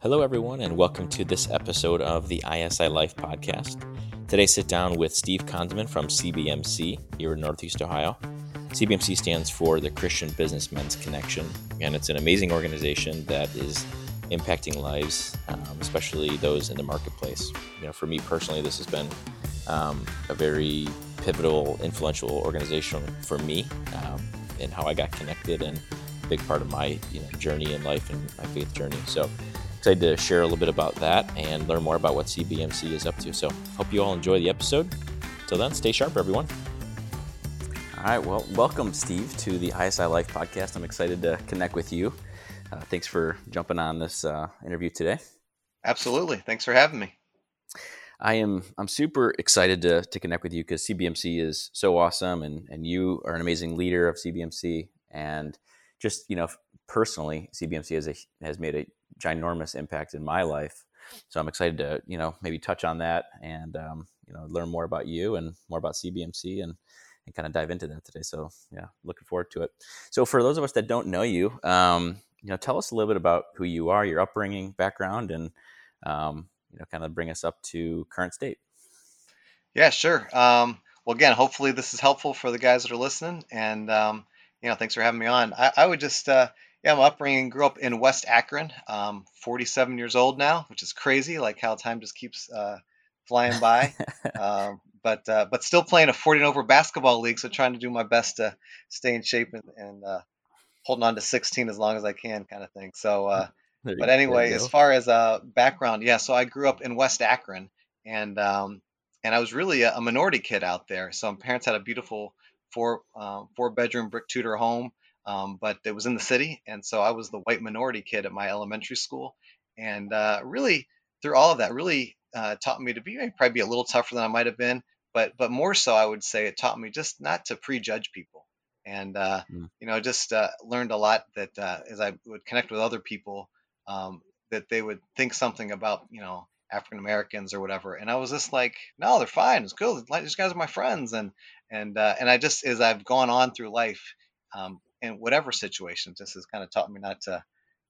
Hello, everyone, and welcome to this episode of the ISI Life podcast. Today, sit down with Steve Conzaman from CBMC here in Northeast Ohio. CBMC stands for the Christian Businessmen's Connection, and it's an amazing organization that is impacting lives, um, especially those in the marketplace. You know, for me personally, this has been um, a very pivotal, influential organization for me um, in how I got connected and a big part of my you know, journey in life and my faith journey. So excited to share a little bit about that and learn more about what CBMC is up to. So, hope you all enjoy the episode. Till then, stay sharp, everyone. All right, well, welcome, Steve, to the ISI Life podcast. I'm excited to connect with you. Uh, thanks for jumping on this uh, interview today. Absolutely. Thanks for having me. I am I'm super excited to, to connect with you because CBMC is so awesome and, and you are an amazing leader of CBMC and just you know personally CBMC has a, has made a ginormous impact in my life. So I'm excited to, you know, maybe touch on that and, um, you know, learn more about you and more about CBMC and, and kind of dive into that today. So yeah, looking forward to it. So for those of us that don't know you, um, you know, tell us a little bit about who you are, your upbringing, background, and, um, you know, kind of bring us up to current state. Yeah, sure. Um, well, again, hopefully this is helpful for the guys that are listening. And, um, you know, thanks for having me on. I, I would just, uh, yeah, my upbringing grew up in West Akron. Um, 47 years old now, which is crazy. Like how time just keeps uh, flying by. um, but uh, but still playing a 40 and over basketball league, so trying to do my best to stay in shape and, and uh, holding on to 16 as long as I can, kind of thing. So, uh, but anyway, as far as uh, background, yeah. So I grew up in West Akron, and um, and I was really a, a, minority kid out there. So my parents had a beautiful four uh, four bedroom brick Tudor home um, but it was in the city, and so I was the white minority kid at my elementary school, and uh, really through all of that, really uh, taught me to be probably be a little tougher than I might have been, but but more so, I would say it taught me just not to prejudge people, and uh, mm. you know just uh, learned a lot that uh, as I would connect with other people, um, that they would think something about you know African Americans or whatever, and I was just like, no, they're fine, it's cool, these guys are my friends, and and uh, and I just as I've gone on through life. Um, in whatever situation. This has kind of taught me not to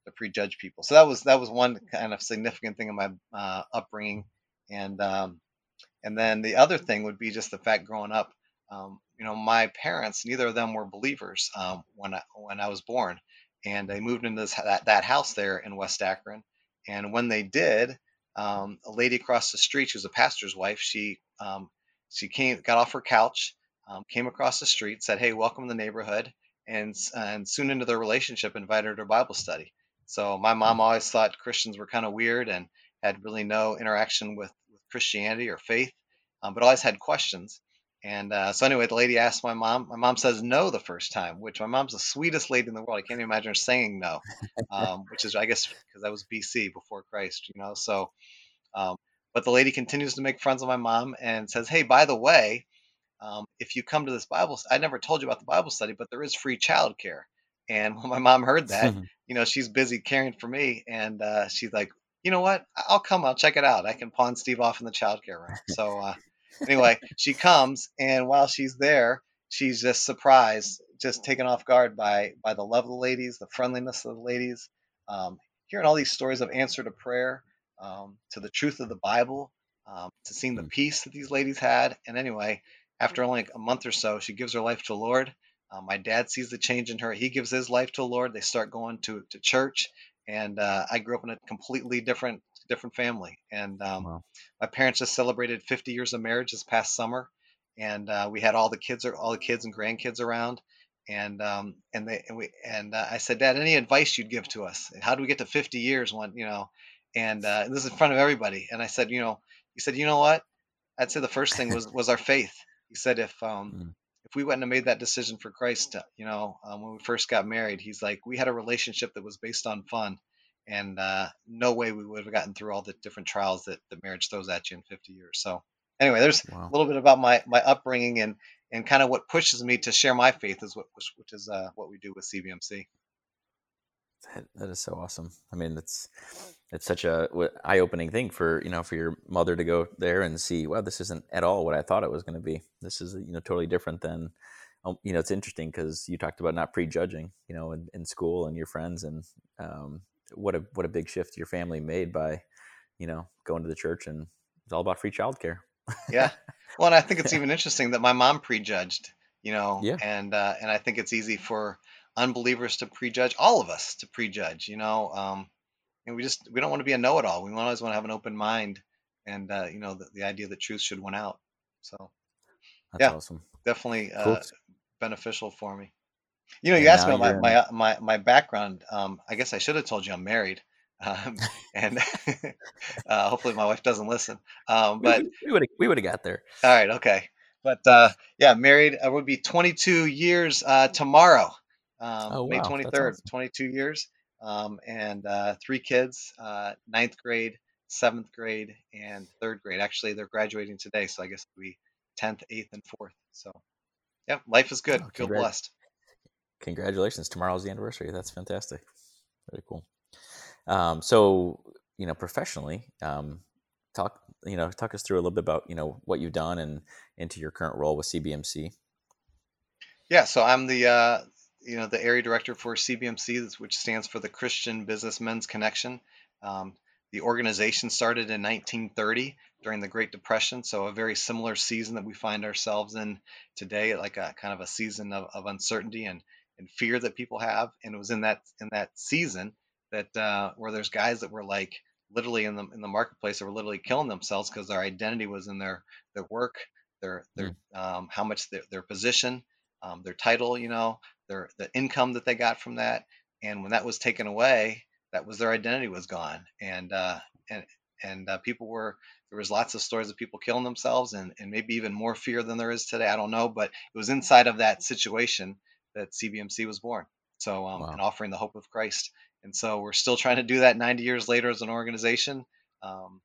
to prejudge people. So that was that was one kind of significant thing in my uh, upbringing, and um, and then the other thing would be just the fact growing up. Um, you know, my parents, neither of them were believers um, when I when I was born, and they moved into this, that that house there in West Akron. And when they did, um, a lady across the street, she was a pastor's wife, she um, she came got off her couch, um, came across the street, said, "Hey, welcome to the neighborhood." And and soon into their relationship invited her to Bible study. So my mom hmm. always thought Christians were kind of weird and had really no interaction with, with Christianity or faith, um, but always had questions. And uh, so anyway, the lady asked my mom. My mom says no the first time, which my mom's the sweetest lady in the world. I can't even imagine her saying no, um, which is I guess because that was BC before Christ, you know. So, um, but the lady continues to make friends with my mom and says, "Hey, by the way, um, if you come to this Bible, I never told you about the Bible study, but there is free childcare. And when my mom heard that, you know, she's busy caring for me, and uh, she's like, you know what? I'll come. I'll check it out. I can pawn Steve off in the childcare room. So uh, anyway, she comes, and while she's there, she's just surprised, just taken off guard by by the love of the ladies, the friendliness of the ladies, um, hearing all these stories of answer to prayer, um, to the truth of the Bible, um, to seeing the hmm. peace that these ladies had. And anyway, after only a month or so, she gives her life to the Lord. Uh, my dad sees the change in her. He gives his life to the Lord. They start going to, to church. And uh, I grew up in a completely different different family. And um, wow. my parents just celebrated 50 years of marriage this past summer, and uh, we had all the kids all the kids and grandkids around. And um, and they and we and uh, I said, Dad, any advice you'd give to us? How do we get to 50 years? When you know, and uh, this is in front of everybody. And I said, you know, he said, you know what? I'd say the first thing was was our faith he said if um, mm. if we wouldn't have made that decision for Christ, uh, you know, um, when we first got married, he's like, we had a relationship that was based on fun, and uh, no way we would have gotten through all the different trials that, that marriage throws at you in 50 years. So anyway, there's wow. a little bit about my my upbringing and and kind of what pushes me to share my faith is what which, which is uh, what we do with CBMC. That, that is so awesome. I mean, it's it's such a eye opening thing for you know for your mother to go there and see. Well, this isn't at all what I thought it was going to be. This is you know totally different than. Um, you know, it's interesting because you talked about not prejudging. You know, in, in, school and your friends, and um, what a what a big shift your family made by, you know, going to the church and it's all about free childcare. yeah. Well, and I think it's even interesting that my mom prejudged, you know, Yeah. and uh, and I think it's easy for unbelievers to prejudge all of us to prejudge, you know. Um, and we just we don't want to be a know-it-all. We always want to have an open mind, and uh, you know, the, the idea that truth should win out. So That's Yeah. awesome. definitely Cool. uh, beneficial for me. You know, you And asked me about my, my my my background. Um, I guess I should have told you I'm married, um, and uh, hopefully my wife doesn't listen. Um, but we would we would have got there. all right, okay. But uh, yeah, married. I would be 22 years uh, tomorrow, um, Oh, May wow, that's 23rd. awesome. 22 years, um, and uh, three kids: uh, ninth grade, seventh grade, and third grade. Actually, they're graduating today, so I guess it'll be 10th, 8th, and 4th. So, yeah, life is good. Oh, Feel blessed. Congratulations! Tomorrow's the anniversary. That's fantastic. Very cool. Um, so you know, professionally, um, talk you know talk us through a little bit about you know what you've done and into your current role with CBMC. Yeah, so I'm the uh, you know the area director for CBMC, which stands for the Christian Businessmen's Connection. Um, the organization started in 1930 during the Great Depression, so a very similar season that we find ourselves in today, like a kind of a season of, of uncertainty and, and fear that people have. And it was in that in that season that uh, where there's guys that were like literally in the in the marketplace that were literally killing themselves because their identity was in their their work, their their um, how much their, their position, um, their title, you know, their the income that they got from that, and when that was taken away, that was their identity was gone, and uh, and and uh, people were there was lots of stories of people killing themselves, and and maybe even more fear than there is today. I don't know, but it was inside of that situation that CBMC was born. So um, Wow. and offering the hope of Christ, and so we're still trying to do that 90 years later as an organization. Um,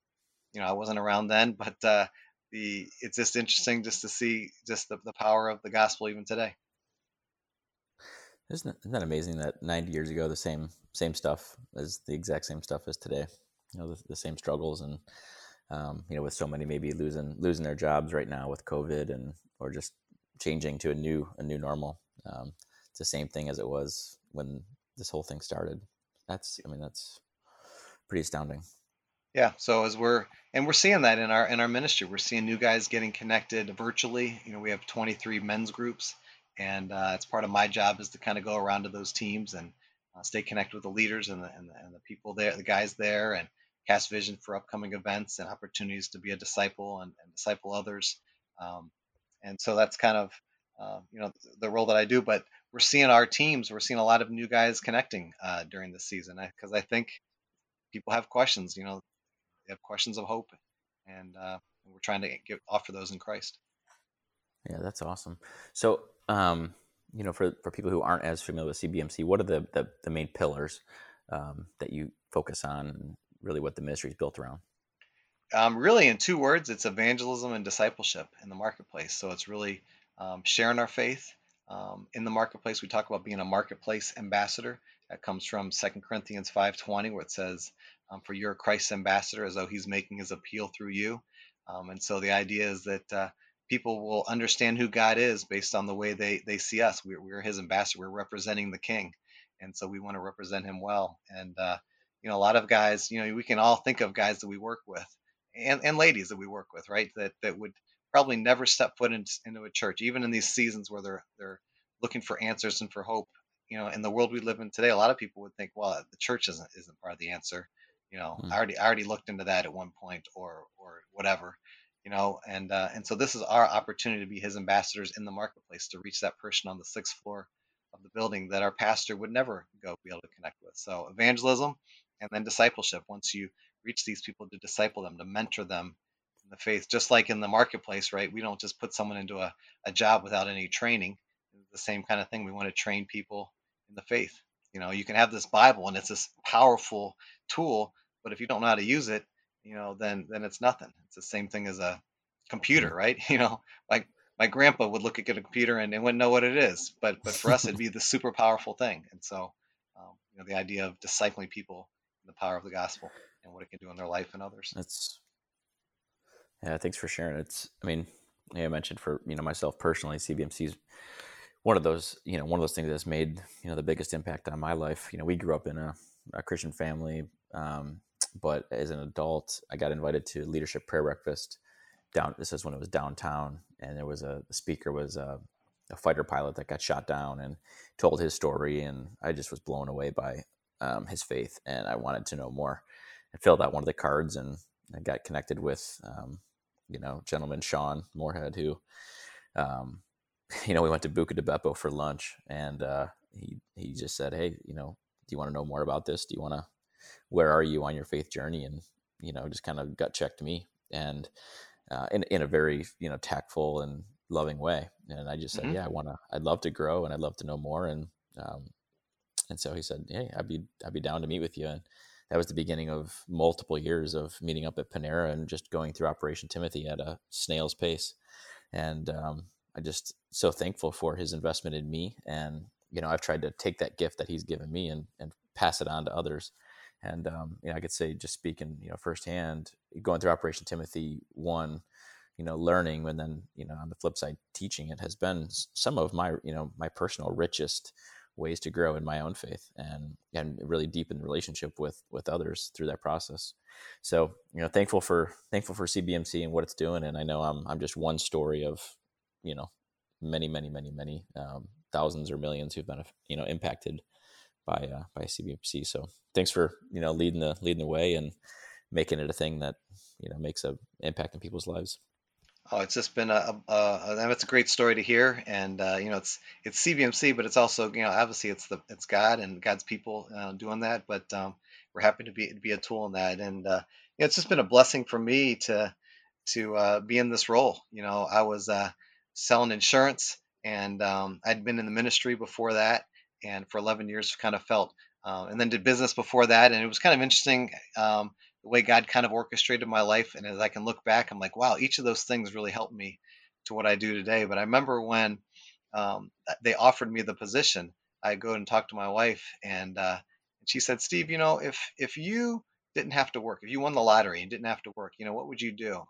you know, I wasn't around then, but uh, the it's just interesting just to see just the, the power of the gospel even today. Isn't it, isn't that amazing that 90 years ago the same same stuff as the exact same stuff as today? You know, the, the same struggles and um, you know, with so many maybe losing losing their jobs right now with COVID and or just changing to a new a new normal. Um, it's the same thing as it was when this whole thing started. That's I mean that's pretty astounding. Yeah. So as we're and we're seeing that in our in our ministry, we're seeing new guys getting connected virtually. You know, we have 23 men's groups, and uh, it's part of my job is to kind of go around to those teams and uh, stay connected with the leaders and the, and the and the people there, the guys there, and cast vision for upcoming events and opportunities to be a disciple and, and disciple others. Um, and so that's kind of uh, you know the role that I do. But we're seeing our teams, we're seeing a lot of new guys connecting uh, during the season because I think people have questions. You know, they have questions of hope, and uh, we're trying to give, offer those in Christ. Yeah, that's awesome. So, um, you know, for, for people who aren't as familiar with CBMC, what are the, the, the main pillars um, that you focus on and really what the ministry is built around? Um, really, in two words, it's evangelism and discipleship in the marketplace. So it's really um, sharing our faith um, in the marketplace. We talk about being a marketplace ambassador. That comes from 2 Corinthians 5:20, where it says, um, "For you're Christ's ambassador, as though He's making His appeal through you." Um, and so the idea is that uh, people will understand who God is based on the way they they see us. We're, we're His ambassador. We're representing the King, and so we want to represent Him well. And uh, you know, a lot of guys, you know, we can all think of guys that we work with and, and ladies that we work with, right? That that would probably never step foot in, into a church, even in these seasons where they're they're looking for answers and for hope. You know, in the world we live in today, a lot of people would think, well, the church isn't isn't part of the answer. You know, Hmm. I already I already looked into that at one point, or or whatever. You know, and uh, and so this is our opportunity to be His ambassadors in the marketplace to reach that person on the sixth floor of the building that our pastor would never go be able to connect with. So evangelism and then discipleship. Once you reach these people to disciple them, to mentor them in the faith, just like in the marketplace, right? We don't just put someone into a, a job without any training. It's the same kind of thing. We want to train people in the faith. You know, you can have this Bible and it's this powerful tool, but if you don't know how to use it, you know, then then it's nothing. It's the same thing as a computer, right? You know, like my grandpa would look at a computer and, and wouldn't know what it is, but but for us it'd be the super powerful thing. And so, um, you know, the idea of discipling people in the power of the gospel and what it can do in their life and others. That's yeah. Thanks for sharing. It's I mean, yeah, I mentioned for you know myself personally, CBMC's one of those you know one of those things that's made you know the biggest impact on my life. You know, we grew up in a a Christian family, um, but as an adult, I got invited to leadership prayer breakfast down. This is when it was downtown, and there was a the speaker was a, a fighter pilot that got shot down and told his story, and I just was blown away by um, his faith, and I wanted to know more. I filled out one of the cards, and I got connected with, um, you know, gentleman Sean Moorhead, who, um, you know, we went to Buca di Beppo for lunch, and uh, he he just said, "Hey, you know, do you want to know more about this? Do you want to? Where are you on your faith journey?" And you know, just kind of gut checked me, and uh, in in a very you know tactful and loving way. And I just said, mm-hmm. "Yeah, I want to. I'd love to grow, and I'd love to know more." And um, and so he said, "Hey, I'd be I'd be down to meet with you." And that was the beginning of multiple years of meeting up at Panera and just going through Operation Timothy at a snail's pace. And um, I just so thankful for his investment in me and you know, I've tried to take that gift that he's given me and, and pass it on to others. And, um, you know, I could say just speaking, you know, firsthand, going through Operation Timothy one, you know, learning and then, you know, on the flip side, teaching it has been some of my, you know, my personal richest ways to grow in my own faith and, and really deepen the relationship with, with others through that process. So, you know, thankful for, thankful for CBMC and what it's doing. And I know I'm, I'm just one story of, you know, many, many, many, many um, thousands or millions who've been you know impacted by uh, by CBMC. So thanks for you know leading the leading the way and making it a thing that you know makes a impact in people's lives. Oh, it's just been a, a, a it's a great story to hear, and uh, you know it's it's CBMC, but it's also you know obviously it's the it's God and God's people uh, doing that, but um, we're happy to be to be a tool in that, and uh, it's just been a blessing for me to to uh, be in this role. You know, I was uh, selling insurance and um, I'd been in the ministry before that, and for 11 years, kind of felt, uh, and then did business before that, and it was kind of interesting um, the way God kind of orchestrated my life. And as I can look back, I'm like, wow, each of those things really helped me to what I do today. But I remember when um, they offered me the position, I go and talk to my wife, and, uh, she said, Steve, you know, if if you didn't have to work, if you won the lottery and didn't have to work, you know, what would you do?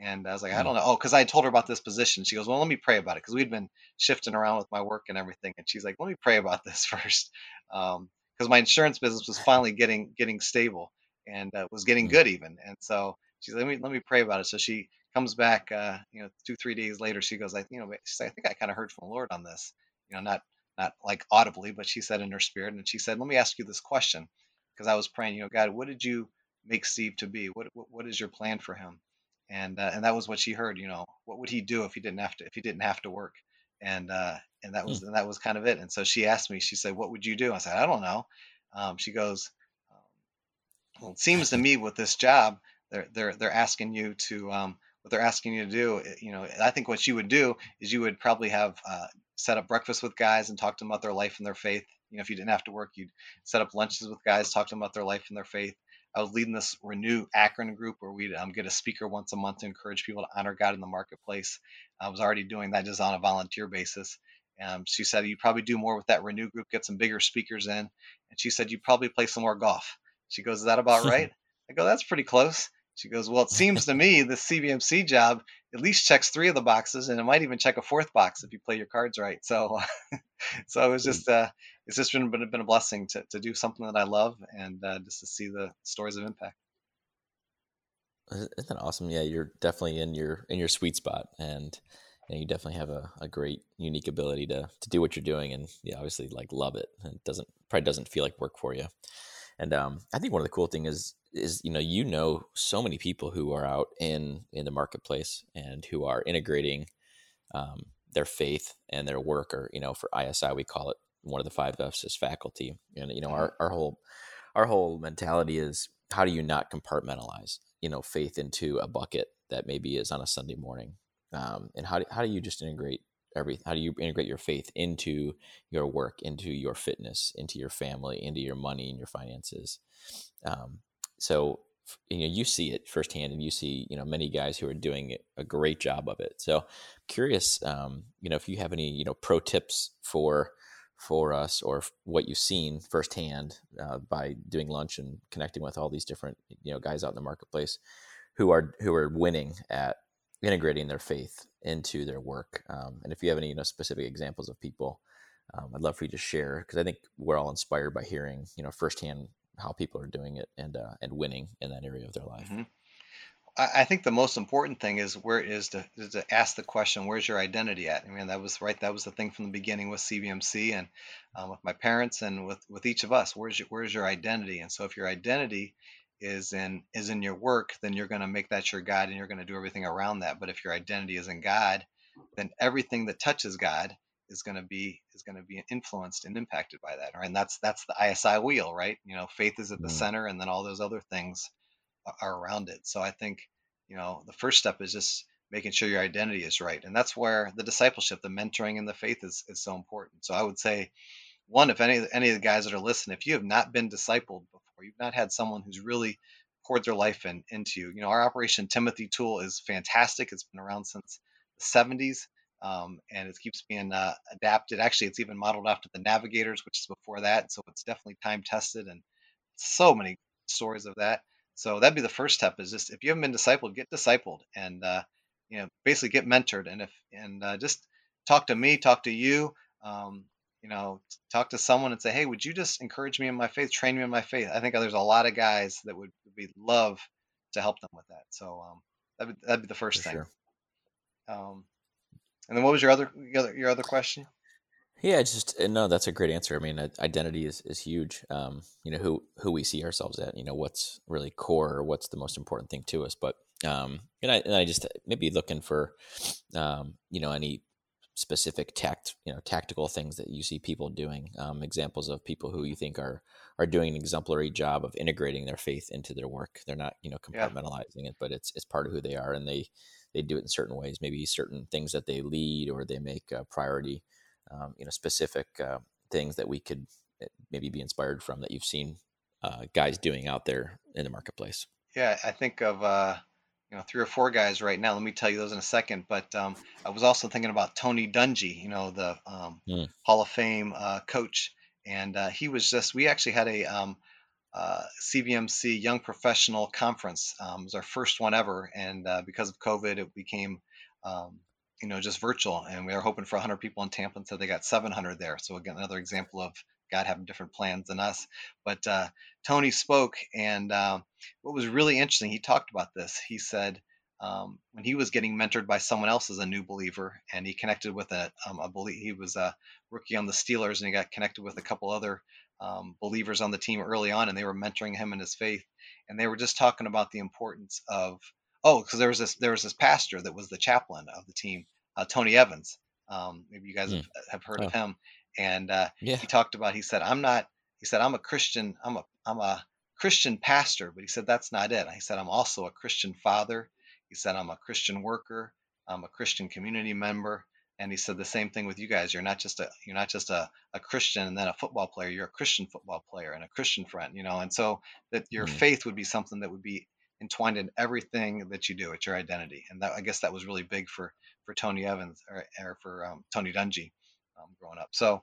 And I was like, I hmm. don't know. Oh, because I told her about this position. She goes, Well, let me pray about it. Because we'd been shifting around with my work and everything. And she's like, Let me pray about this first. Because um, my insurance business was finally getting getting stable and uh, was getting hmm. good even. And so she's like, Let me let me pray about it. So she comes back, uh, you know, two three days later. She goes, I you know, she's like, I think I kind of heard from the Lord on this. You know, not not like audibly, but she said in her spirit. And she said, Let me ask you this question. Because I was praying, you know, God, what did you make Steve to be? What, what what is your plan for him? And uh, and that was what she heard. You know, what would he do if he didn't have to if he didn't have to work? And uh, and that was mm. and that was kind of it. And so she asked me. She said, "What would you do?" I said, "I don't know." Um, she goes, um, "Well, it seems to me with this job, they're they're they're asking you to um, what they're asking you to do. Eh, you know, I think what you would do is you would probably have uh, set up breakfast with guys and talk to them about their life and their faith. You know, if you didn't have to work, you'd set up lunches with guys, talk to them about their life and their faith. I was leading this Renew Akron group where we'd um, get a speaker once a month to encourage people to honor God in the marketplace. I was already doing that just on a volunteer basis. Um, she said, You probably do more with that Renew group, get some bigger speakers in. And she said, You probably play some more golf. She goes, Is that about right? I go, That's pretty close. She goes, Well, it seems to me the CBMC job at least checks three of the boxes, and it might even check a fourth box if you play your cards right. So, so it was just uh, it's just been been a blessing to to do something that I love and uh, just to see the stories of impact. Isn't that awesome? Yeah, you're definitely in your in your sweet spot, and you, you definitely have a, a great unique ability to to do what you're doing, and yeah, obviously like love it. It doesn't probably doesn't feel like work for you. And um, I think one of the cool things is is you know you know so many people who are out in in the marketplace and who are integrating um, their faith and their work or you know for isi we call it one of the five f's is faculty and you know our, mm-hmm. our whole our whole mentality is how do you not compartmentalize you know faith into a bucket that maybe is on a sunday morning? Um, and how do, how do you just integrate every how do you integrate your faith into your work into your fitness into your family into your money and your finances? Um, so you know you see it firsthand and you see you know many guys who are doing a great job of it. So curious um, you know if you have any you know pro tips for for us or what you've seen firsthand uh, by doing lunch and connecting with all these different you know guys out in the marketplace who are who are winning at integrating their faith into their work um, and if you have any you know specific examples of people um, i'd love for you to share because i think we're all inspired by hearing you know firsthand how people are doing it and uh, and winning in that area of their life. Mhm. I, think the most important thing is where is to, is to ask the question, where's your identity at? I mean, that was right. That was the thing from the beginning with CBMC and um, with my parents and with with each of us. Where's your where's your identity? And so if your identity is in is in your work, then you're going to make that your God and you're going to do everything around that. But if your identity is in God, then everything that touches God is going to be is going to be influenced and impacted by that. Right? And that's that's the ISI wheel, right? You know, faith is at the Mm. center, and then all those other things are around it. So I think you know the first step is just making sure your identity is right, and that's where the discipleship, the mentoring, and the faith is is so important. So I would say one, if any any of the guys that are listening, if you have not been discipled before, you've not had someone who's really poured their life in into you. You know, our Operation Timothy tool is fantastic. It's been around since the 70s, um, and it keeps being uh, adapted. Actually, it's even modeled after the Navigators, which is before that. So it's definitely time tested, and so many stories of that. So that'd be the first step. Is just if you haven't been discipled, get discipled, and uh, you know, basically get mentored, and if and uh, just talk to me, talk to you. Um, you know, talk to someone and say, "Hey, would you just encourage me in my faith, train me in my faith?" I think there's a lot of guys that would would be love to help them with that. So um, that'd be, that'd be the first For thing. sure. Um, and then what was your other your other, your other question? Yeah, just uh, no, that's a great answer. I mean, identity is, is huge. Um, you know, who who we see ourselves at. You know, what's really core or what's the most important thing to us. But um, and I and I just maybe looking for, um, you know, any specific tact, you know, tactical things that you see people doing. Um, examples of people who you think are are doing an exemplary job of integrating their faith into their work. They're not, you know, Yeah. compartmentalizing it, but it's it's part of who they are, and they they do it in certain ways. Maybe certain things that they lead or they make a priority um, you know specific uh, things that we could uh, maybe be inspired from that you've seen uh, guys doing out there in the marketplace Yeah, I think of uh, you know three or four guys right now. Let me tell you those in a second. But um, I was also thinking about Tony Dungy, you know, the um, Mm. Hall of Fame uh, coach, and uh, he was just. We actually had a um, uh, CBMC Young Professional Conference. Um, it was our first one ever, and uh, because of COVID, it became um, you know just virtual. And we were hoping for 100 people in Tampa, and so they got 700 there. So again, another example of God having different plans than us. But uh, Tony spoke, and um, what was really interesting, he talked about this. He said um, when he was getting mentored by someone else as a new believer, and he connected with a, um, a belie- he was a rookie on the Steelers, and he got connected with a couple other um, believers on the team early on, and they were mentoring him in his faith, and they were just talking about the importance of oh, because there was this there was this pastor that was the chaplain of the team, uh, Tony Evans. Um, maybe you guys Hmm. have, have heard Oh. of him, and uh, yeah he talked about he said i'm not he said i'm a christian i'm a i'm a christian pastor but he said that's not it he said i'm also a christian father he said i'm a christian worker i'm a christian community member and he said the same thing with you guys you're not just a you're not just a, a christian and then a football player you're a christian football player and a christian friend you know and so that your Mhm. faith would be something that would be entwined in everything that you do it's your identity and that i guess that was really big for for tony evans or, or for um, tony dungy um, growing up. So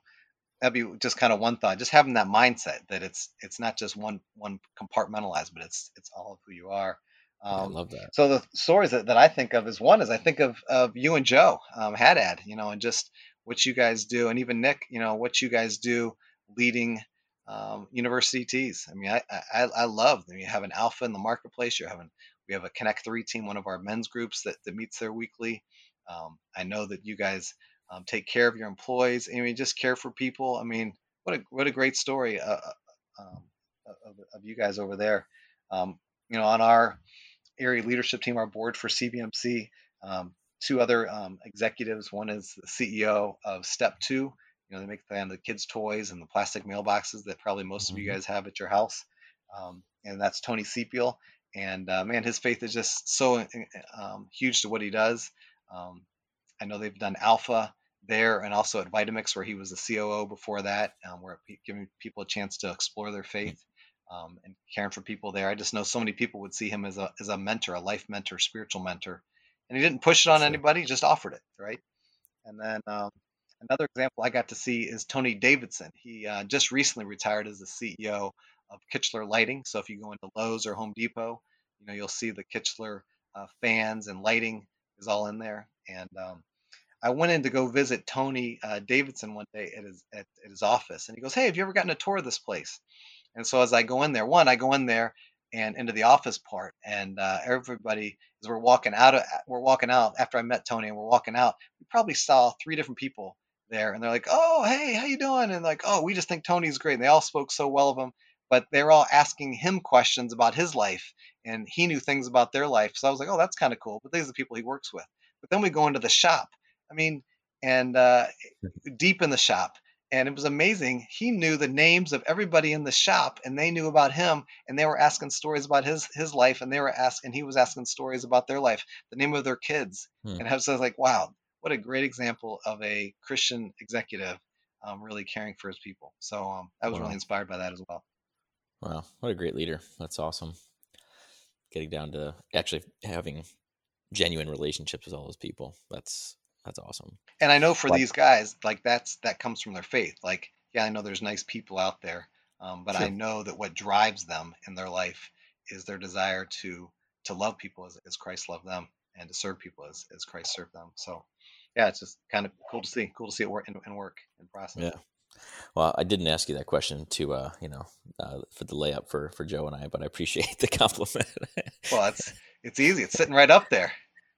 that'd be just kind of one thought just having that mindset that it's it's not just one one compartmentalized but it's it's all of who you are. I um, love that. so the stories that, that i think of is one is i think of of you and joe um, haddad you know and just what you guys do and even nick you know what you guys do leading um, university tees i mean i i, I love mean, you have an alpha in the marketplace you're having we have a connect 3 team one of our men's groups that, that meets there weekly um, i know that you guys um, take care of your employees. I mean, just care for people. I mean, what a what a great story uh, uh, um, of, of you guys over there. Um, you know, on our area leadership team, our board for CBMC, um, two other executives. One is the CEO of Step Two. You know, they make the, the kids' toys and the plastic mailboxes that probably most of you Mhm. guys have at your house. Um, and that's Tony Sepiel. And uh, man, his faith is just so uh, um, huge to what he does. Um, I know they've done Alpha there and also at Vitamix, where he was the COO before that, um, where giving people a chance to explore their faith um, and caring for people there. I just know so many people would see him as a as a mentor, a life mentor, spiritual mentor, and he didn't push it on anybody; he just offered it, right? And then um, another example I got to see is Tony Davidson. He uh, just recently retired as the CEO of Kichler Lighting. So if you go into Lowe's or Home Depot, you know you'll see the Kichler uh, fans and lighting is all in there. And um, I went in to go visit Tony uh, Davidson one day at his at, at his office, and he goes, "Hey, have you ever gotten a tour of this place?" And so as I go in there, one, I go in there and into the office part, and uh, everybody as we're walking out of we're walking out after I met Tony and we're walking out, we probably saw three different people there, and they're like, "Oh, hey, how you doing?" And like, "Oh, we just think Tony's great." And they all spoke so well of him, but they were all asking him questions about his life, and he knew things about their life. So I was like, "Oh, that's kind of cool." But these are the people he works with. But then we go into the shop. I mean, and uh, deep in the shop, and it was amazing. He knew the names of everybody in the shop, and they knew about him, and they were asking stories about his his life, and they were asking, he was asking stories about their life, the name of their kids, hmm. and I was like, wow, what a great example of a Christian executive um, really caring for his people. So um, I was wow. really inspired by that as well. Wow, what a great leader! That's awesome. Getting down to actually having genuine relationships with all those people. That's that's awesome. And I know for these guys, like that's that comes from their faith. Like, yeah, I know there's nice people out there, um, but sure. I know that what drives them in their life is their desire to to love people as, as Christ loved them and to serve people as, as Christ served them. So, yeah, it's just kind of cool to see. Cool to see it work and work in process. Yeah. Well, I didn't ask you that question to, uh, you know, uh, for the layup for for Joe and I, but I appreciate the compliment. well, it's it's easy. It's sitting right up there.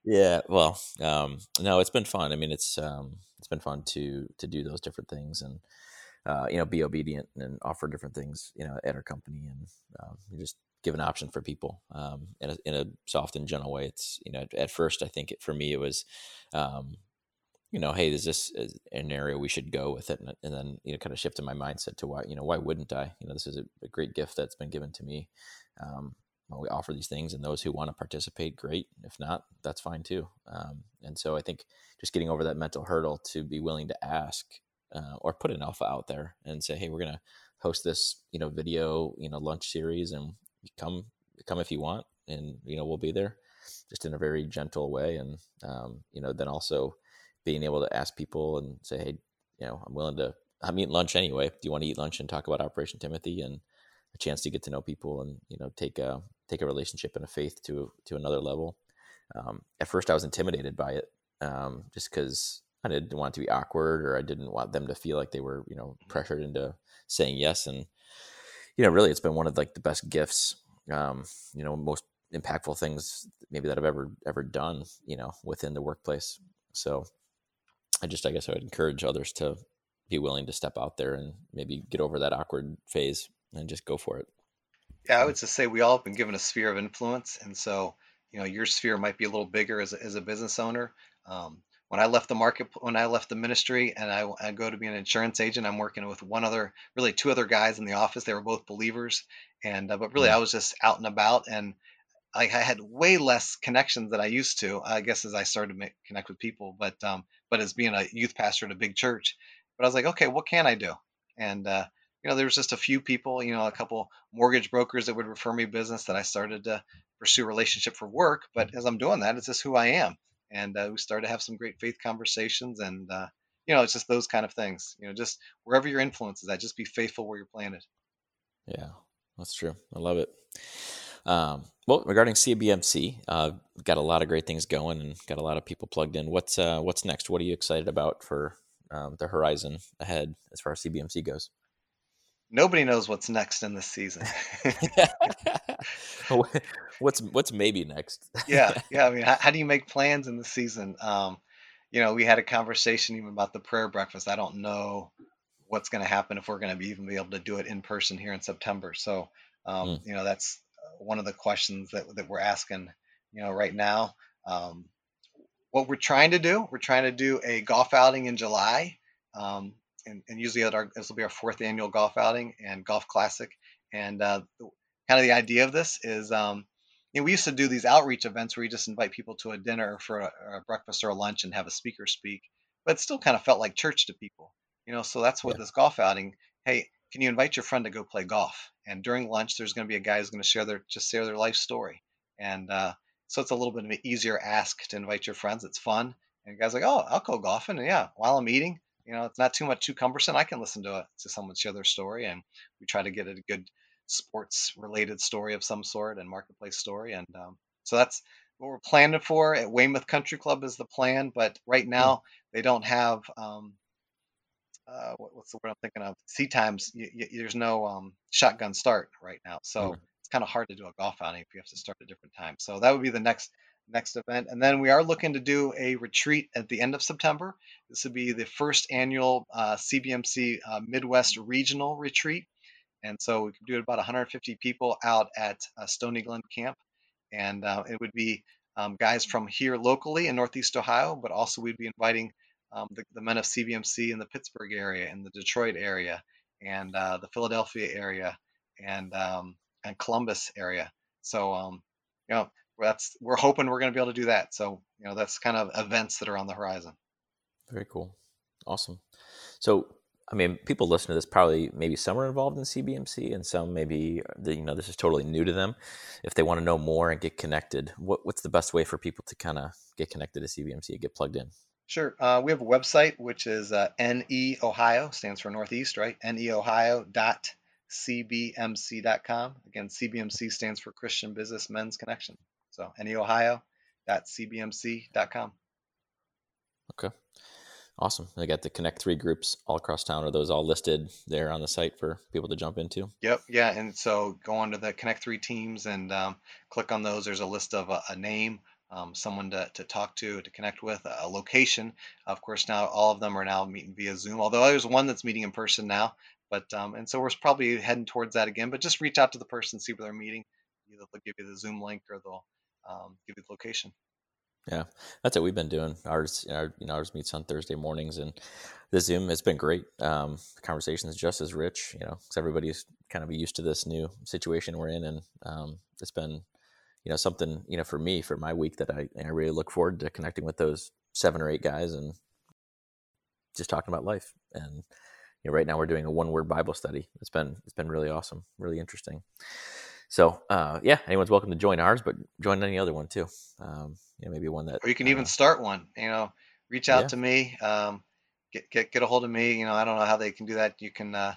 Yeah, well, um, no, it's been fun. I mean, it's um, it's been fun to to do those different things and uh, you know be obedient and offer different things you know at our company and um, just give an option for people um, in a in a soft and gentle way. It's you know at first I think it, for me it was um, you know hey is this an area we should go with it and, and then you know kind of shifted my mindset to why you know why wouldn't I you know this is a, a great gift that's been given to me. Um, well, we offer these things, and those who want to participate, great. If not, that's fine too. Um, and so I think just getting over that mental hurdle to be willing to ask uh, or put an alpha out there and say, hey, we're gonna host this, you know, video, you know, lunch series, and come come if you want, and you know, we'll be there, just in a very gentle way, and um, you know, then also being able to ask people and say, hey, you know, I'm willing to. I'm eating lunch anyway. Do you want to eat lunch and talk about Operation Timothy and a chance to get to know people and you know take a take a relationship and a faith to to another level. Um, at first, I was intimidated by it, um, just because I didn't want it to be awkward, or I didn't want them to feel like they were, you know, pressured into saying yes. And you know, really, it's been one of like the best gifts, um, you know, most impactful things maybe that I've ever ever done, you know, within the workplace. So, I just, I guess, I would encourage others to be willing to step out there and maybe get over that awkward phase and just go for it. Yeah, I would just say we all have been given a sphere of influence, and so you know your sphere might be a little bigger as a, as a business owner. Um, when I left the market, when I left the ministry, and I, I go to be an insurance agent, I'm working with one other, really two other guys in the office. They were both believers, and uh, but really I was just out and about, and I, I, had way less connections than I used to. I guess as I started to make, connect with people, but um, but as being a youth pastor at a big church, but I was like, okay, what can I do? And uh, you know, there was just a few people, you know, a couple mortgage brokers that would refer me business that I started to pursue relationship for work. But as I'm doing that, it's just who I am. And uh, we started to have some great faith conversations. And, uh, you know, it's just those kind of things, you know, just wherever your influence is at, just be faithful where you're planted. Yeah, that's true. I love it. Um, well, regarding CBMC, uh, got a lot of great things going and got a lot of people plugged in. What's uh, what's next? What are you excited about for um, the horizon ahead as far as CBMC goes? nobody knows what's next in this season. what's what's maybe next? yeah, yeah. I mean, how, how, do you make plans in the season? Um, you know, we had a conversation even about the prayer breakfast. I don't know what's going to happen if we're going to be even be able to do it in person here in September. So, um, mm. you know, that's one of the questions that that we're asking. You know, right now. Um, what we're trying to do, we're trying to do a golf outing in July. Um, and, and usually at our this will be our fourth annual golf outing and golf classic. And uh, kind of the idea of this is, um, you know, we used to do these outreach events where you just invite people to a dinner for a, a, breakfast or a lunch and have a speaker speak, but it still kind of felt like church to people, you know. So that's what yeah. this golf outing. Hey, can you invite your friend to go play golf? And during lunch, there's going to be a guy who's going to share their just share their life story, and uh, so it's a little bit of an easier ask to invite your friends. It's fun, and guys like, oh, I'll go golfing, and yeah, while I'm eating, you know, it's not too much too cumbersome. I can listen to it to someone share their story, and we try to get a good sports related story of some sort and marketplace story. And um, so that's what we're planning for at Weymouth Country Club is the plan. But right hmm. now they don't have um, uh, what, what's the word I'm thinking of? Seat times. Y- y- there's no um, shotgun start right now, so Mm. it's kind of hard to do a golf outing if you have to start at different times. So that would be the next next event, and then we are looking to do a retreat at the end of September. This would be the first annual uh, CBMC uh, Midwest Regional Retreat, and so we could do about 150 people out at uh, Stony Glen Camp, and uh, it would be um, guys from here locally in Northeast Ohio, but also we'd be inviting um, the, the men of CBMC in the Pittsburgh area, in the Detroit area, and uh, the Philadelphia area, and um, and Columbus area. So um, you know that's we're hoping we're going to be able to do that. So you know that's kind of events that are on the horizon. Very cool. Awesome. So, I mean, people listen to this probably maybe some are involved in CBMC and some maybe uh, you know this is totally new to them. If they want to know more and get connected, what, what's the best way for people to kind of get connected to CBMC and get plugged in? Sure. Uh, we have a website which is uh, NE Ohio, stands for Northeast, right? neohio.cbmc.com. Again, CBMC stands for Christian Business Men's Connection. So neohio.cbmc.com. Okay. Awesome. They got the Connect Three groups all across town. Are those all listed there on the site for people to jump into? Yep. Yeah. And so go onto the Connect Three teams and um, click on those. There's a list of a, a name, um, someone to, to talk to, to connect with, a location. Of course, now all of them are now meeting via Zoom, although there's one that's meeting in person now. But um, and so we're probably heading towards that again. But just reach out to the person, see where they're meeting. Either they'll give you the Zoom link or they'll um, give you the location. Yeah, that's what we've been doing. Ours, our, you know, ours meets on Thursday mornings, and the Zoom has been great. Um, the conversation is just as rich, you know, because everybody's kind of used to this new situation we're in, and um, it's been, you know, something, you know, for me for my week that I, I really look forward to connecting with those seven or eight guys and just talking about life. And you know, right now we're doing a one word Bible study. It's been it's been really awesome, really interesting. So uh, yeah, anyone's welcome to join ours, but join any other one too. Um, you know, maybe one that or you can uh, even start one. You know, reach out Yeah. to me. Um, get get get a hold of me. You know, I don't know how they can do that. You can uh,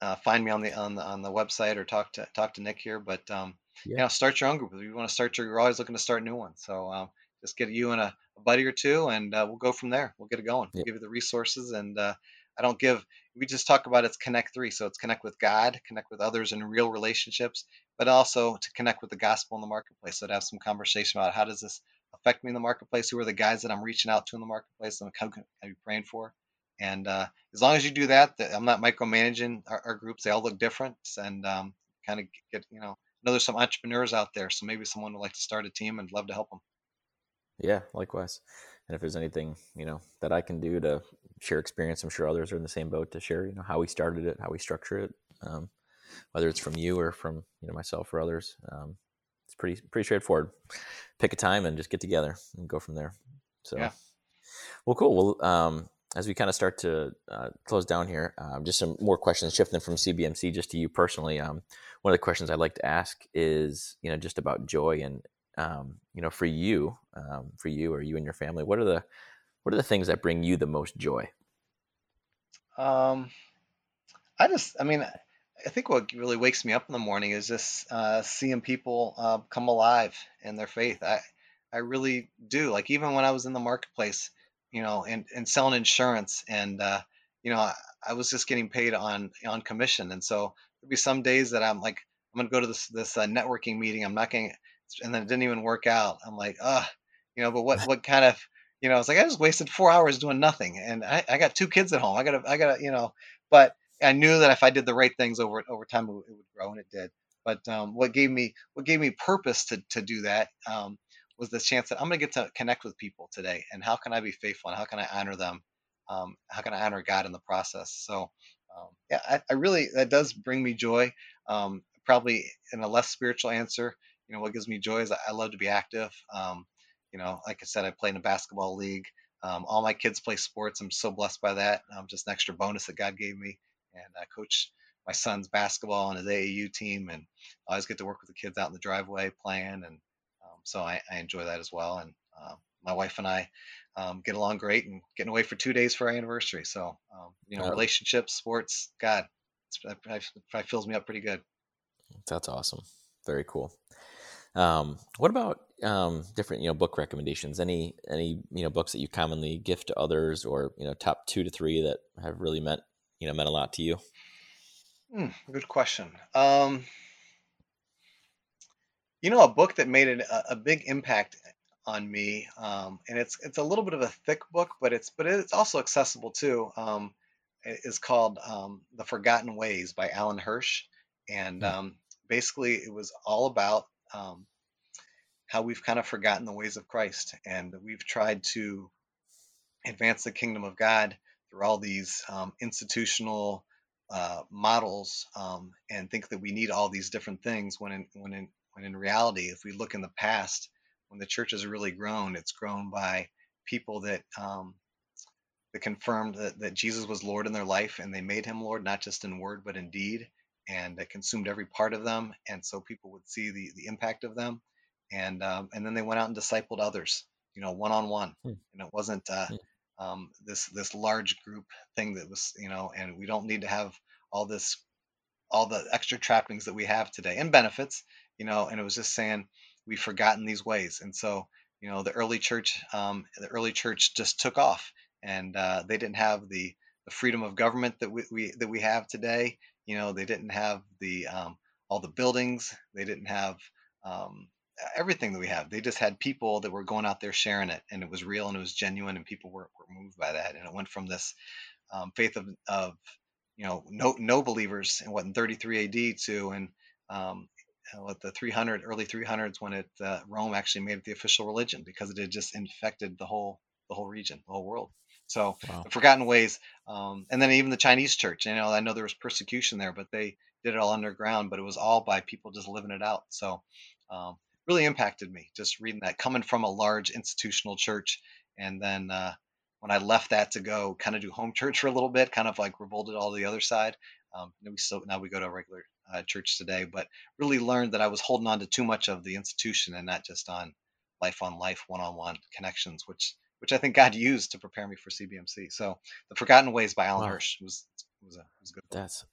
uh, find me on the on the on the website or talk to talk to Nick here. But um, you Yeah. know, start your own group. If you want to start your, you're always looking to start new ones. So um, just get you and a, a buddy or two, and uh, we'll go from there. We'll get it going. We'll give you the resources, and uh, I don't give. We just talk about it's connect three. So it's connect with God, connect with others in real relationships, but also to connect with the gospel in the marketplace. So to have some conversation about how does this affect me in the marketplace? Who are the guys that I'm reaching out to in the marketplace? And how can I be praying for? And uh, as long as you do that, that I'm not micromanaging our, our groups. They all look different, and um, kind of get you know. Know there's some entrepreneurs out there, so maybe someone would like to start a team and love to help them. Yeah, likewise. And if there's anything, you know, that I can do to share experience, I'm sure others are in the same boat to share, you know, how we started it, how we structure it, um, whether it's from you or from, you know, myself or others. Um, it's pretty, pretty straightforward. Pick a time and just get together and go from there. So, Yeah. well, cool. Well, um, as we kind of start to uh, close down here, um, just some more questions shifting from CBMC just to you personally. Um, one of the questions I'd like to ask is, you know, just about joy and, um, you know, for you, um, for you or you and your family, what are the what are the things that bring you the most joy? Um, I just, I mean, I think what really wakes me up in the morning is just uh, seeing people uh, come alive in their faith. I, I really do. Like even when I was in the marketplace, you know, and, and selling insurance, and uh, you know, I, I was just getting paid on on commission, and so there'd be some days that I'm like, I'm gonna go to this this uh, networking meeting. I'm not going, to and then it didn't even work out. I'm like, ah, you know, but what what kind of you know, it's like I just wasted four hours doing nothing, and I, I got two kids at home. I got to, I got to, you know, but I knew that if I did the right things over over time, it would, it would grow, and it did. But um, what gave me what gave me purpose to to do that um, was the chance that I'm going to get to connect with people today, and how can I be faithful, and how can I honor them, um, how can I honor God in the process? So um, yeah, I, I really that does bring me joy. Um, probably in a less spiritual answer, you know, what gives me joy is I, love to be active. Um, you know, like I said, I play in a basketball league. Um, all my kids play sports. I'm so blessed by that. Um, just an extra bonus that God gave me. And I coach my son's basketball on his AAU team, and I always get to work with the kids out in the driveway playing, and so I, I enjoy that as well. And uh, my wife and I um, get along great, and getting away for two days for our anniversary. So um, you know, Oh. relationships, sports, God, it probably fills me up pretty good. That's awesome. Very cool. Um, what about um, different you know book recommendations? Any any you know books that you commonly gift to others, or you know top two to three that have really meant you know meant a lot to you? Hmm, good question. Um, you know, a book that made it a, a big impact on me, um, and it's it's a little bit of a thick book, but it's but it's also accessible too. Um, is called um, The Forgotten Ways by Alan Hirsch, and Hmm. um, basically it was all about um, how we've kind of forgotten the ways of Christ, and we've tried to advance the kingdom of God through all these um, institutional uh, models um, and think that we need all these different things when in, when in when in reality if we look in the past when the church has really grown it's grown by people that um, that confirmed that, that Jesus was Lord in their life and they made him Lord not just in word but in deed and that consumed every part of them and so people would see the the impact of them and um, and then they went out and discipled others you know one on one and it wasn't uh, Hmm. um, this this large group thing that was you know and we don't need to have all this all the extra trappings that we have today and benefits you know and it was just saying we've forgotten these ways. And so you know the early church um, the early church just took off and uh, they didn't have the the freedom of government that we, we that we have today. You know they didn't have the um, all the buildings. They didn't have um, everything that we have. They just had people that were going out there sharing it and it was real and it was genuine and people were, were moved by that. And it went from this um, faith of, of you know no no believers in what in 33 AD to and um, uh, what the 300 early 300s when it uh, Rome actually made it the official religion because it had just infected the whole the whole region the whole world so Wow. the forgotten ways um, and then even the Chinese church you know I know there was persecution there but they did it all underground but it was all by people just living it out so um, really impacted me just reading that coming from a large institutional church and then uh, when I left that to go kind of do home church for a little bit, kind of like revolted all the other side. Um, and we still now we go to a regular uh, church today, but really learned that I was holding on to too much of the institution and not just on life on life, one on one connections, which which I think God used to prepare me for CBMC. So the Forgotten Ways by Alan Wow. Hirsch was was a was a good. That's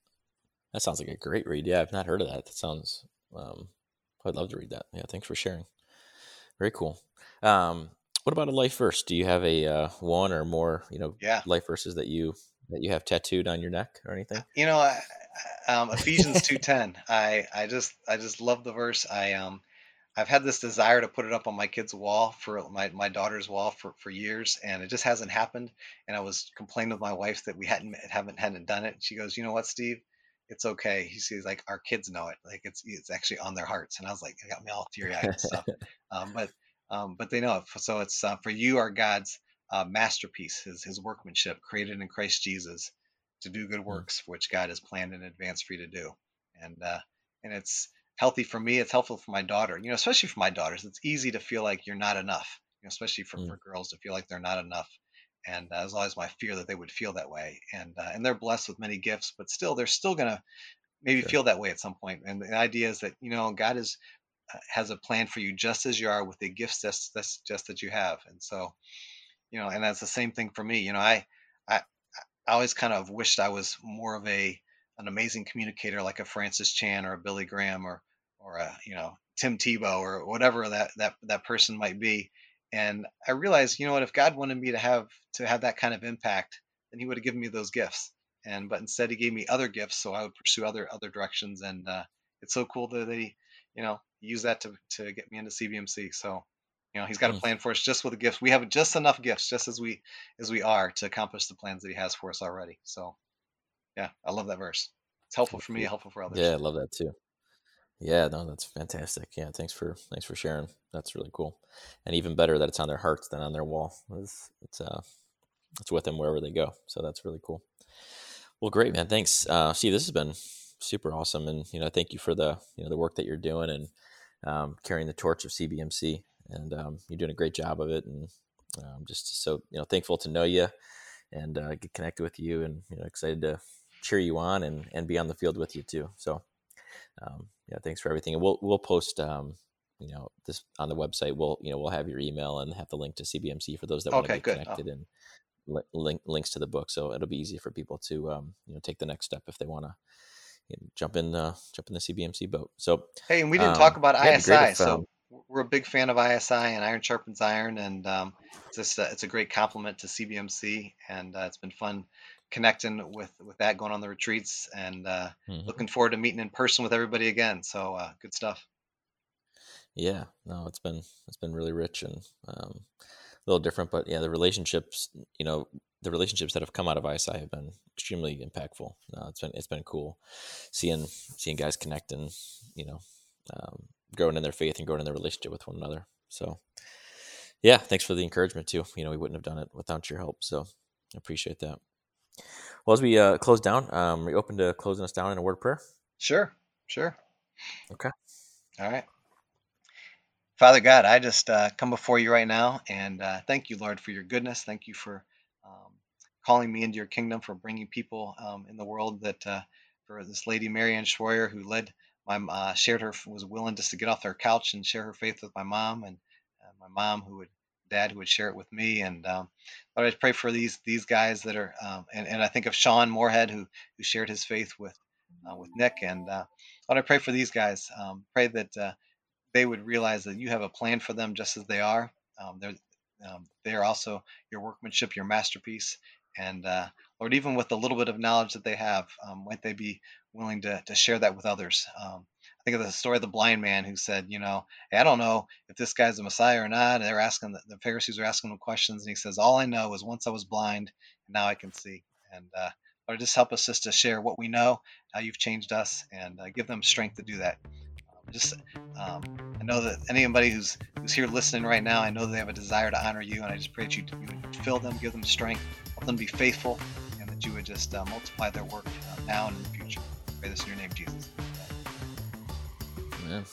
that sounds like a great read. Yeah, I've not heard of that. That sounds. Um, I'd love to read that. Yeah, thanks for sharing. Very cool. Um, what about a life verse? Do you have a uh, one or more, you know, Yeah, life verses that you that you have tattooed on your neck or anything? you know, I, um, Ephesians two ten. I I just I just love the verse. I um I've had this desire to put it up on my kid's wall for my, my daughter's wall for, for years, and it just hasn't happened. And I was complaining with my wife that we hadn't haven't hadn't done it. She goes, "You know what, Steve? It's okay." He says, "Like our kids know it. Like it's it's actually on their hearts." And I was like, it got me all teary eyed and stuff. Um, but um, but they know it. So it's uh, for you are God's uh, masterpiece, his his workmanship, created in Christ Jesus to do good Mm, works, which God has planned in advance for you to do. And uh, and it's healthy for me. It's helpful for my daughter. You know, especially for my daughters. It's easy to feel like you're not enough. You know, especially for, mm, for girls to feel like they're not enough. And uh, as always my fear that they would feel that way. And uh, and they're blessed with many gifts, but still they're still gonna maybe sure. feel that way at some point. And the idea is that you know God is uh, has a plan for you just as you are with the gifts that's, that's just that you have. And so you know, and that's the same thing for me. You know, I I, I always kind of wished I was more of a an amazing communicator like a Francis Chan or a Billy Graham or or a you know Tim Tebow or whatever that that that person might be. And I realized, you know what, if God wanted me to have to have that kind of impact, then He would have given me those gifts. And but instead He gave me other gifts, so I would pursue other other directions. And uh, it's so cool that He, you know, used that to to get me into CBMC. So you know, He's got a Mm, plan for us just with the gifts. We have just enough gifts, just as we as we are, to accomplish the plans that He has for us already. So yeah, I love that verse. It's helpful for me, helpful for others. Yeah, I love that too. Yeah, no, that's fantastic. Yeah, thanks for thanks for sharing. That's really cool, and even better that it's on their hearts than on their wall. It's it's uh it's with them wherever they go. So that's really cool. Well, great, man. Thanks, uh, Steve. This has been super awesome, and you know, thank you for the you know the work that you're doing and um, carrying the torch of CBMC, and um, you're doing a great job of it. And um, just so you know, thankful to know you and uh, get connected with you, and you know, excited to cheer you on and and be on the field with you too. So um, yeah, thanks for everything. And we'll we'll post um, you know this on the website. We'll you know we'll have your email and have the link to CBMC for those that want to get good. Oh, connected and li- link links to the book. So it'll be easy for people to um, you know take the next step if they want to you know, jump in uh, jump in the CBMC boat. So hey, and we didn't talk um, about be great ISI, if so um, we're a big fan of ISI and Iron Sharpens Iron, and um, it's just a, it's a great complement to CBMC, and uh, it's been fun connecting with with that going on the retreats, and uh, mm-hmm. looking forward to meeting in person with everybody again. So uh, good stuff. Yeah, no, it's been it's been really rich and um, a little different, but yeah, the relationships, you know, the relationships that have come out of ISI have been extremely impactful. No, it's been it's been cool seeing seeing guys connect and you know um, growing in their faith and growing in their relationship with one another. So yeah, thanks for the encouragement too. You know, we wouldn't have done it without your help. So I appreciate that. Well, as we uh, close down, um, are you open to closing us down in a word of prayer? Sure, sure. Okay. All right. Father God, I just uh, come before you right now and uh, thank you, Lord, for your goodness. Thank you for um, calling me into your kingdom, for bringing people um, in the world that, uh, for this lady, Marianne Schroyer, who led my, uh, shared her, was willing just to get off her couch and share her faith with my mom and uh, my mom who would, dad who would share it with me. And um, Lord, I pray for these, these guys that are, um, and, and I think of Sean Moorhead who, who shared his faith with, uh, with Nick. And Lord, I pray for these guys. Um, pray that they would realize that you have a plan for them just as they are. Um, they're um, they are also your workmanship, your masterpiece. And uh, Lord, even with the little bit of knowledge that they have, um, might they be willing to, to share that with others? Um, I think of the story of the blind man who said, you know, hey, I don't know if this guy's the Messiah or not. And they're asking, the, Pharisees are asking him questions. And he says, all I know is once I was blind, and now I can see. And uh, Lord, just help us just to share what we know, how you've changed us, and uh, give them strength to do that just um, I know that anybody who's who's here listening right now, I know they have a desire to honor you, and I just pray that you, you fill them, give them strength, help them be faithful, you would just uh, multiply their work uh, now and in the future. Pray this in your name, Jesus. Amen.